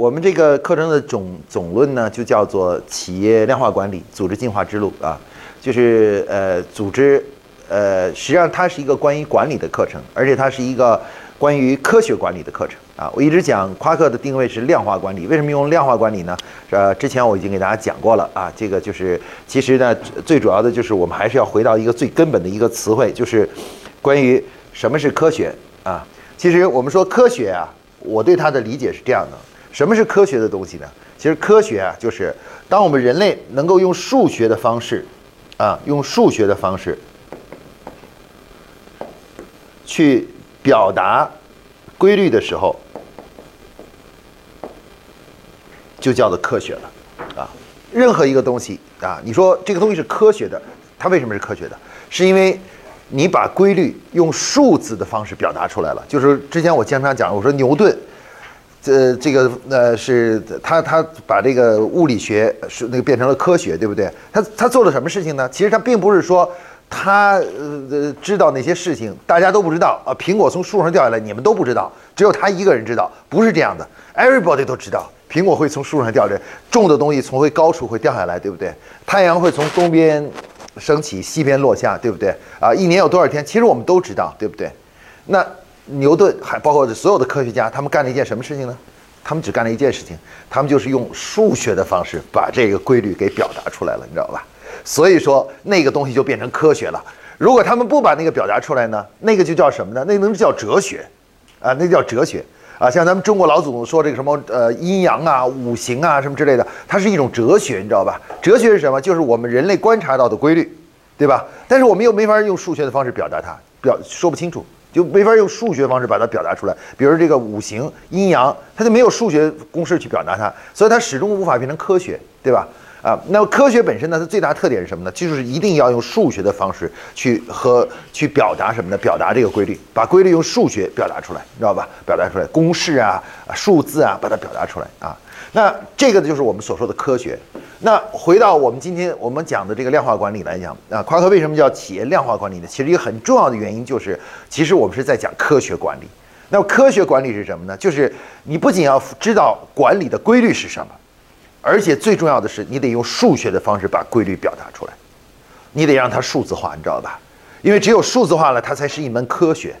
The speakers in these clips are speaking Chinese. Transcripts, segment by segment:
我们这个课程的总总论呢，就叫做企业量化管理、组织进化之路啊，就是呃，组织呃，实际上它是一个关于管理的课程，而且它是一个关于科学管理的课程啊。我一直讲夸克的定位是量化管理，为什么用量化管理呢？呃，之前我已经给大家讲过了啊，这个就是其实呢，最主要的就是我们还是要回到一个最根本的一个词汇，就是关于什么是科学啊。其实我们说科学啊，我对它的理解是这样的。什么是科学的东西呢？其实科学啊，就是当我们人类能够用数学的方式，啊，用数学的方式去表达规律的时候，就叫做科学了。啊，任何一个东西啊，你说这个东西是科学的，它为什么是科学的？是因为你把规律用数字的方式表达出来了。就是之前我经常讲，我说牛顿。这这个呃是他他把这个物理学是那个变成了科学，对不对？他他做了什么事情呢？其实他并不是说他呃知道那些事情大家都不知道啊。苹果从树上掉下来，你们都不知道，只有他一个人知道，不是这样的。Everybody 都知道苹果会从树上掉下来，重的东西从会高处会掉下来，对不对？太阳会从东边升起，西边落下，对不对？啊，一年有多少天？其实我们都知道，对不对？那。牛顿还包括所有的科学家，他们干了一件什么事情呢？他们只干了一件事情，他们就是用数学的方式把这个规律给表达出来了，你知道吧？所以说那个东西就变成科学了。如果他们不把那个表达出来呢，那个就叫什么呢？那能叫哲学啊？那叫哲学啊？像咱们中国老祖宗说这个什么呃阴阳啊、五行啊什么之类的，它是一种哲学，你知道吧？哲学是什么？就是我们人类观察到的规律，对吧？但是我们又没法用数学的方式表达它，表说不清楚。就没法用数学方式把它表达出来，比如这个五行阴阳，它就没有数学公式去表达它，所以它始终无法变成科学，对吧？啊，那么科学本身呢，它最大特点是什么呢？就是一定要用数学的方式去和去表达什么呢？表达这个规律，把规律用数学表达出来，你知道吧？表达出来，公式啊、数字啊，把它表达出来啊。那这个呢就是我们所说的科学。那回到我们今天我们讲的这个量化管理来讲啊，夸克为什么叫企业量化管理呢？其实一个很重要的原因就是，其实我们是在讲科学管理。那科学管理是什么呢？就是你不仅要知道管理的规律是什么，而且最重要的是，你得用数学的方式把规律表达出来，你得让它数字化，你知道吧？因为只有数字化了，它才是一门科学，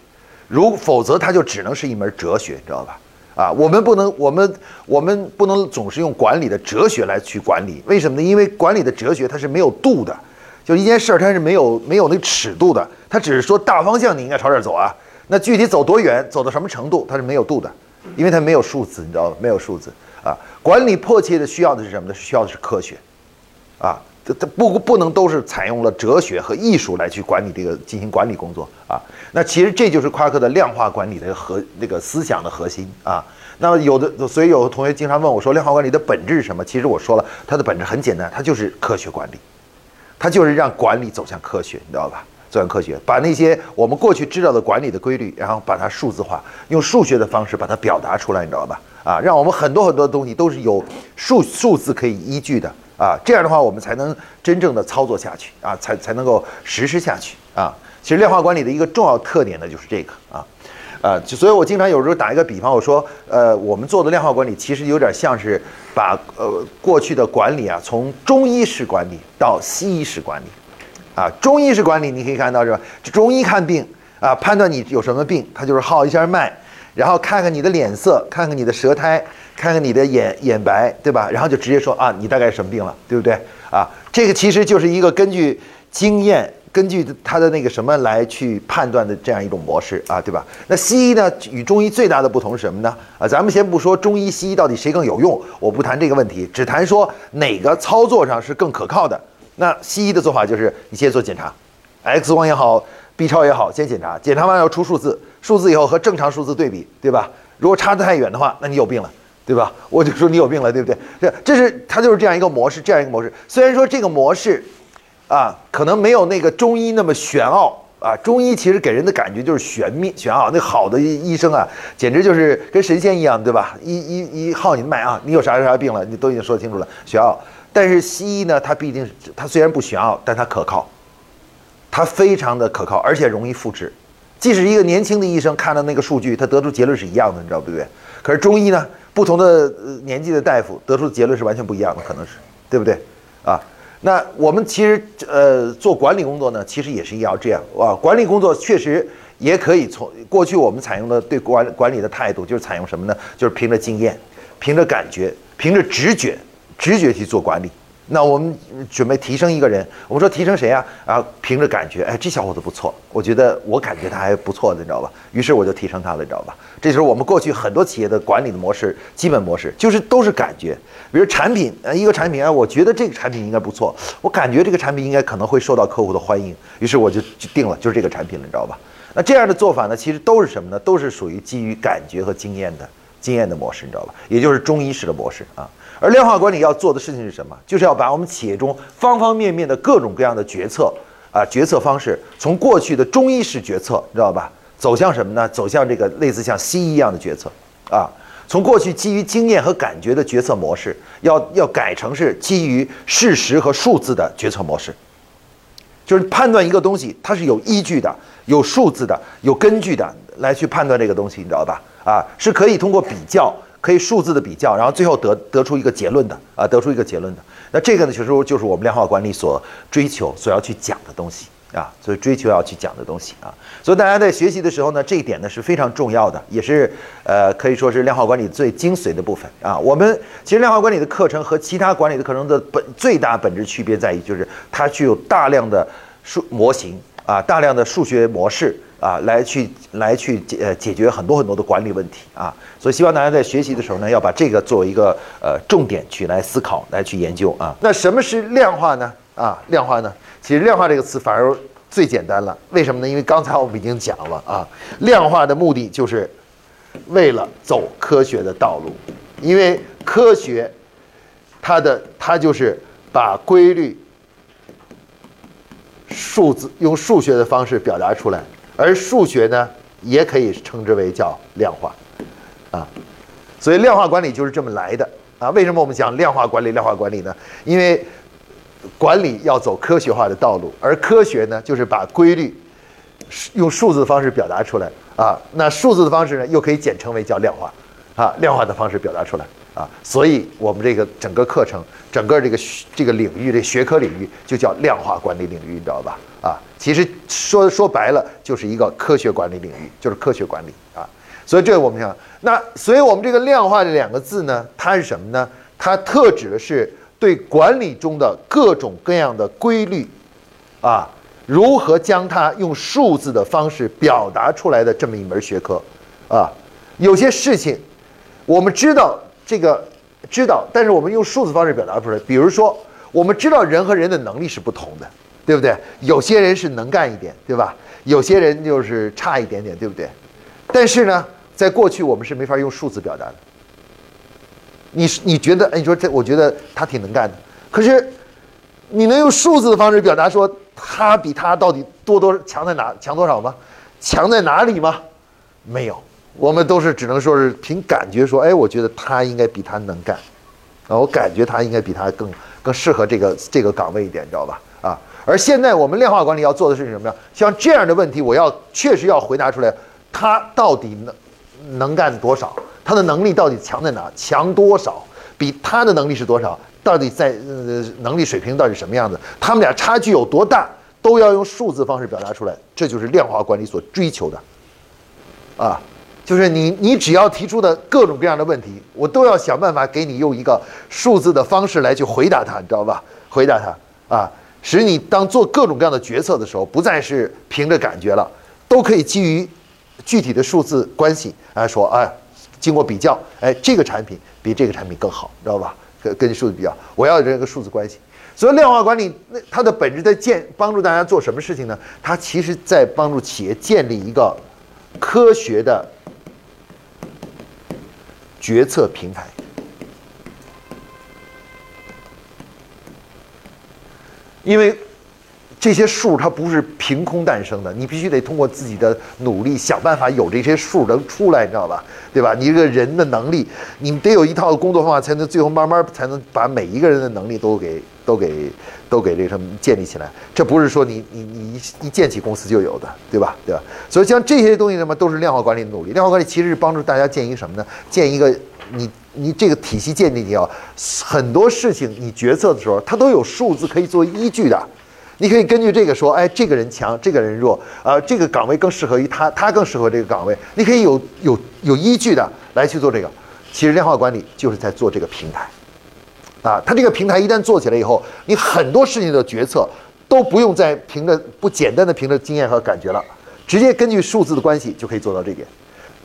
如否则它就只能是一门哲学，你知道吧？啊，我们不能，我们我们不能总是用管理的哲学来去管理，为什么呢？因为管理的哲学它是没有度的，就一件事儿它是没有没有那个尺度的，它只是说大方向你应该朝这儿走啊，那具体走多远，走到什么程度，它是没有度的，因为它没有数字，你知道吗？没有数字啊。管理迫切的需要的是什么呢？需要的是科学，啊。它不不能都是采用了哲学和艺术来去管理这个进行管理工作啊，那其实这就是夸克的量化管理的核那个思想的核心啊。那有的所以有的同学经常问我说，量化管理的本质是什么？其实我说了，它的本质很简单，它就是科学管理，它就是让管理走向科学，你知道吧？走向科学，把那些我们过去知道的管理的规律，然后把它数字化，用数学的方式把它表达出来，你知道吧？啊，让我们很多很多东西都是有数数字可以依据的。啊，这样的话，我们才能真正的操作下去啊，才才能够实施下去啊。其实量化管理的一个重要特点呢，就是这个啊，啊，所以我经常有时候打一个比方，我说，呃，我们做的量化管理其实有点像是把呃过去的管理啊，从中医式管理到西医式管理，啊，中医式管理你可以看到是吧？中医看病啊，判断你有什么病，他就是号一下脉，然后看看你的脸色，看看你的舌苔。看看你的眼眼白，对吧？然后就直接说啊，你大概什么病了，对不对？啊，这个其实就是一个根据经验、根据他的那个什么来去判断的这样一种模式啊，对吧？那西医呢，与中医最大的不同是什么呢？啊，咱们先不说中医、西医到底谁更有用，我不谈这个问题，只谈说哪个操作上是更可靠的。那西医的做法就是你先做检查，X 光也好，B 超也好，先检查，检查完要出数字，数字以后和正常数字对比，对吧？如果差得太远的话，那你有病了。对吧？我就说你有病了，对不对？这这是它就是这样一个模式，这样一个模式。虽然说这个模式，啊，可能没有那个中医那么玄奥啊。中医其实给人的感觉就是玄秘、玄奥。那好的医生啊，简直就是跟神仙一样，对吧？一一一号你的脉啊，你有啥啥病了，你都已经说清楚了，玄奥。但是西医呢，它毕竟它虽然不玄奥，但它可靠，它非常的可靠，而且容易复制。即使一个年轻的医生看到那个数据，他得出结论是一样的，你知道对不对？可是中医呢？不同的年纪的大夫得出的结论是完全不一样的，可能是对不对？啊，那我们其实呃做管理工作呢，其实也是要这样啊。管理工作确实也可以从过去我们采用的对管管理的态度，就是采用什么呢？就是凭着经验、凭着感觉、凭着直觉、直觉去做管理。那我们准备提升一个人，我们说提升谁啊？啊，凭着感觉，哎，这小伙子不错，我觉得我感觉他还不错的，你知道吧？于是我就提升他了，你知道吧？这就是我们过去很多企业的管理的模式，基本模式就是都是感觉。比如产品，呃，一个产品，哎，我觉得这个产品应该不错，我感觉这个产品应该可能会受到客户的欢迎，于是我就就定了，就是这个产品了，你知道吧？那这样的做法呢，其实都是什么呢？都是属于基于感觉和经验的经验的模式，你知道吧？也就是中医式的模式啊。而量化管理要做的事情是什么？就是要把我们企业中方方面面的各种各样的决策啊，决策方式，从过去的中医式决策，知道吧？走向什么呢？走向这个类似像西医一样的决策啊。从过去基于经验和感觉的决策模式，要要改成是基于事实和数字的决策模式。就是判断一个东西，它是有依据的、有数字的、有根据的来去判断这个东西，你知道吧？啊，是可以通过比较。可以数字的比较，然后最后得得出一个结论的啊，得出一个结论的。那这个呢，其实就是我们量化管理所追求、所要去讲的东西啊，所以追求要去讲的东西啊。所以大家在学习的时候呢，这一点呢是非常重要的，也是呃可以说是量化管理最精髓的部分啊。我们其实量化管理的课程和其他管理的课程的本最大本质区别在于，就是它具有大量的数模型啊，大量的数学模式。啊，来去来去解呃解决很多很多的管理问题啊，所以希望大家在学习的时候呢，要把这个作为一个呃重点去来思考，来去研究啊。那什么是量化呢？啊，量化呢，其实量化这个词反而最简单了。为什么呢？因为刚才我们已经讲了啊，量化的目的就是为了走科学的道路，因为科学它的它就是把规律数字用数学的方式表达出来。而数学呢，也可以称之为叫量化，啊，所以量化管理就是这么来的啊。为什么我们讲量化管理？量化管理呢？因为管理要走科学化的道路，而科学呢，就是把规律用数字的方式表达出来啊。那数字的方式呢，又可以简称为叫量化，啊，量化的方式表达出来啊。所以我们这个整个课程，整个这个这个领域，这学科领域就叫量化管理领域，你知道吧？啊。其实说说白了，就是一个科学管理领域，就是科学管理啊。所以这我们想，那所以我们这个量化这两个字呢，它是什么呢？它特指的是对管理中的各种各样的规律，啊，如何将它用数字的方式表达出来的这么一门学科，啊，有些事情我们知道这个知道，但是我们用数字方式表达出来。比如说，我们知道人和人的能力是不同的。对不对？有些人是能干一点，对吧？有些人就是差一点点，对不对？但是呢，在过去我们是没法用数字表达的。你你觉得？哎，你说这，我觉得他挺能干的。可是，你能用数字的方式表达说他比他到底多多强在哪强多少吗？强在哪里吗？没有，我们都是只能说是凭感觉说，哎，我觉得他应该比他能干啊，我感觉他应该比他更更适合这个这个岗位一点，你知道吧？啊。而现在我们量化管理要做的是什么呀？像这样的问题，我要确实要回答出来，他到底能能干多少？他的能力到底强在哪？强多少？比他的能力是多少？到底在呃能力水平到底什么样子？他们俩差距有多大？都要用数字方式表达出来。这就是量化管理所追求的，啊，就是你你只要提出的各种各样的问题，我都要想办法给你用一个数字的方式来去回答它，你知道吧？回答它啊。使你当做各种各样的决策的时候，不再是凭着感觉了，都可以基于具体的数字关系来说，哎，经过比较，哎，这个产品比这个产品更好，知道吧？跟跟数字比较，我要这个数字关系。所以量化管理那它的本质在建帮助大家做什么事情呢？它其实在帮助企业建立一个科学的决策平台。因为这些数它不是凭空诞生的，你必须得通过自己的努力想办法有这些数能出来，你知道吧？对吧？你这个人的能力，你得有一套工作方法，才能最后慢慢才能把每一个人的能力都给都给都给这什么建立起来。这不是说你你你一建起公司就有的，对吧？对吧？所以像这些东西什么都是量化管理的努力。量化管理其实是帮助大家建一个什么呢？建一个你你这个体系建立，你要很多事情你决策的时候，它都有数字可以做依据的。你可以根据这个说，哎，这个人强，这个人弱，啊，这个岗位更适合于他，他更适合这个岗位。你可以有有有依据的来去做这个。其实量化管理就是在做这个平台，啊，它这个平台一旦做起来以后，你很多事情的决策都不用再凭着不简单的凭着经验和感觉了，直接根据数字的关系就可以做到这点。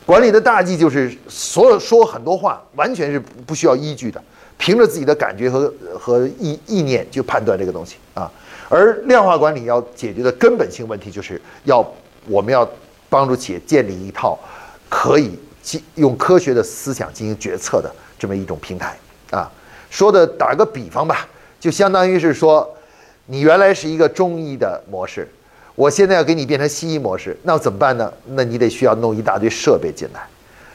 管理的大忌就是所有说很多话完全是不需要依据的，凭着自己的感觉和和意意念就判断这个东西啊。而量化管理要解决的根本性问题，就是要我们要帮助企业建立一套可以用科学的思想进行决策的这么一种平台啊。说的打个比方吧，就相当于是说，你原来是一个中医的模式，我现在要给你变成西医模式，那怎么办呢？那你得需要弄一大堆设备进来，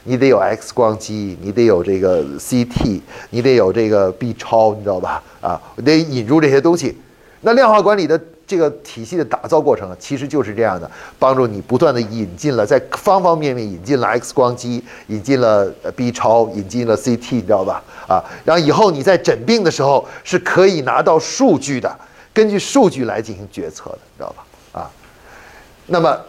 你得有 X 光机，你得有这个 CT，你得有这个 B 超，你知道吧？啊，得引入这些东西。那量化管理的这个体系的打造过程，其实就是这样的，帮助你不断的引进了，在方方面面引进了 X 光机，引进了 B 超，引进了 CT，你知道吧？啊，然后以后你在诊病的时候是可以拿到数据的，根据数据来进行决策的，你知道吧？啊，那么，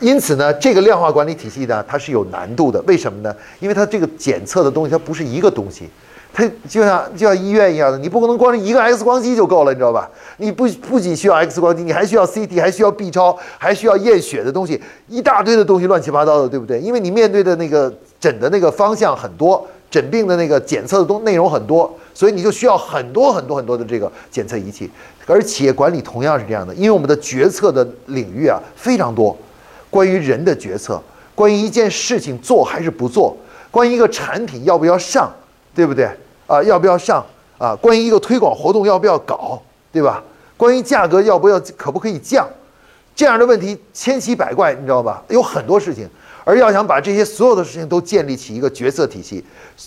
因此呢，这个量化管理体系呢，它是有难度的，为什么呢？因为它这个检测的东西，它不是一个东西。它就像就像医院一样的，你不可能光是一个 X 光机就够了，你知道吧？你不不仅需要 X 光机，你还需要 CT，还需要 B 超，还需要验血的东西，一大堆的东西乱七八糟的，对不对？因为你面对的那个诊的那个方向很多，诊病的那个检测的东内容很多，所以你就需要很多很多很多的这个检测仪器。而企业管理同样是这样的，因为我们的决策的领域啊非常多，关于人的决策，关于一件事情做还是不做，关于一个产品要不要上，对不对？啊，要不要上啊？关于一个推广活动要不要搞，对吧？关于价格要不要，可不可以降？这样的问题千奇百怪，你知道吧？有很多事情，而要想把这些所有的事情都建立起一个决策体系，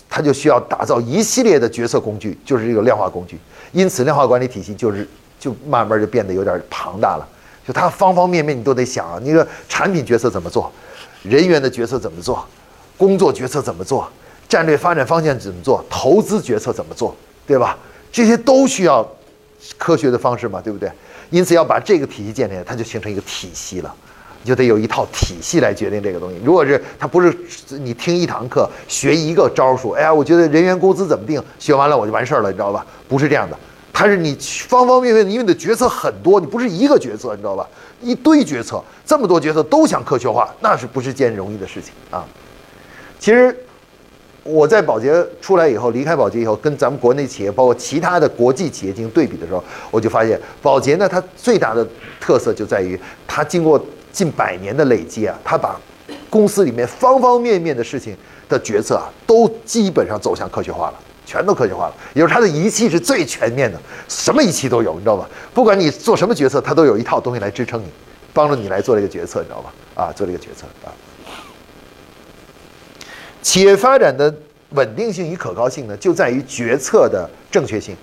它就需要打造一系列的决策工具，就是这个量化工具。因此，量化管理体系就是就慢慢就变得有点庞大了。就它方方面面你都得想啊，你个产品决策怎么做？人员的决策怎么做？工作决策怎么做？战略发展方向怎么做？投资决策怎么做？对吧？这些都需要科学的方式嘛，对不对？因此要把这个体系建立，它就形成一个体系了，你就得有一套体系来决定这个东西。如果是它不是你听一堂课学一个招数，哎呀，我觉得人员工资怎么定，学完了我就完事儿了，你知道吧？不是这样的，它是你方方面面，因为你的决策很多，你不是一个决策，你知道吧？一堆决策，这么多决策都想科学化，那是不是件容易的事情啊？其实。我在保洁出来以后，离开保洁以后，跟咱们国内企业，包括其他的国际企业进行对比的时候，我就发现，保洁呢，它最大的特色就在于，它经过近百年的累积啊，它把公司里面方方面面的事情的决策啊，都基本上走向科学化了，全都科学化了。也就是它的仪器是最全面的，什么仪器都有，你知道吧？不管你做什么决策，它都有一套东西来支撑你，帮助你来做这个决策，你知道吧？啊，做这个决策啊。企业发展的稳定性与可靠性呢，就在于决策的正确性，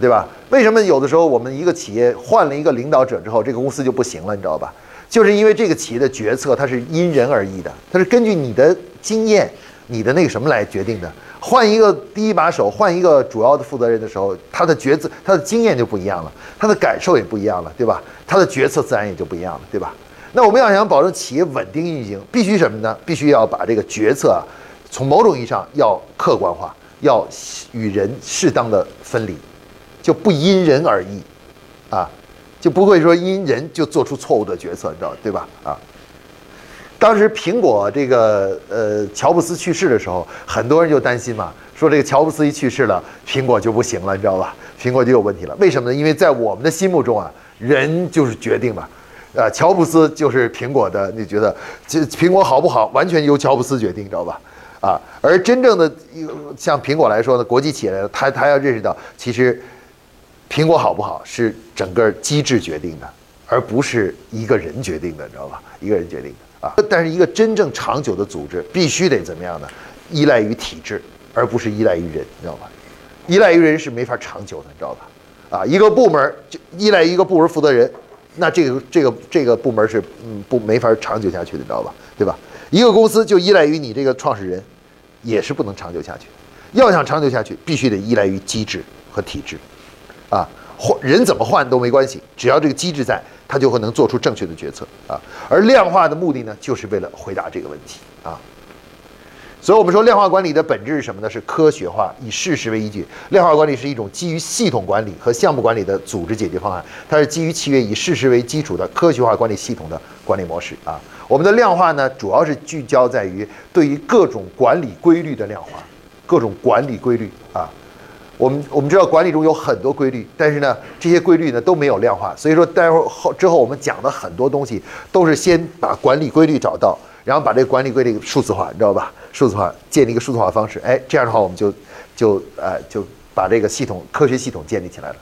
对吧？为什么有的时候我们一个企业换了一个领导者之后，这个公司就不行了？你知道吧？就是因为这个企业的决策它是因人而异的，它是根据你的经验、你的那个什么来决定的。换一个第一把手，换一个主要的负责人的时候，他的决策、他的经验就不一样了，他的感受也不一样了，对吧？他的决策自然也就不一样了，对吧？那我们要想保证企业稳定运行，必须什么呢？必须要把这个决策啊，从某种意义上要客观化，要与人适当的分离，就不因人而异，啊，就不会说因人就做出错误的决策，你知道对吧？啊，当时苹果这个呃乔布斯去世的时候，很多人就担心嘛，说这个乔布斯一去世了，苹果就不行了，你知道吧？苹果就有问题了。为什么呢？因为在我们的心目中啊，人就是决定嘛。啊，乔布斯就是苹果的，你觉得这苹果好不好，完全由乔布斯决定，知道吧？啊，而真正的像苹果来说呢，国际企业来，他他要认识到，其实苹果好不好是整个机制决定的，而不是一个人决定的，你知道吧？一个人决定的啊。但是一个真正长久的组织，必须得怎么样呢？依赖于体制，而不是依赖于人，你知道吧？依赖于人是没法长久的，你知道吧？啊，一个部门就依赖一个部门负责人。那这个这个这个部门是嗯不没法长久下去的，你知道吧？对吧？一个公司就依赖于你这个创始人，也是不能长久下去。要想长久下去，必须得依赖于机制和体制，啊，换人怎么换都没关系，只要这个机制在，他就会能做出正确的决策啊。而量化的目的呢，就是为了回答这个问题啊。所以我们说量化管理的本质是什么呢？是科学化，以事实为依据。量化管理是一种基于系统管理和项目管理的组织解决方案，它是基于契约以事实为基础的科学化管理系统的管理模式啊。我们的量化呢，主要是聚焦在于对于各种管理规律的量化。各种管理规律啊，我们我们知道管理中有很多规律，但是呢，这些规律呢都没有量化，所以说待会儿后之后我们讲的很多东西都是先把管理规律找到，然后把这个管理规定数字化，你知道吧？数字化建立一个数字化方式，哎，这样的话我们就就呃就把这个系统科学系统建立起来了。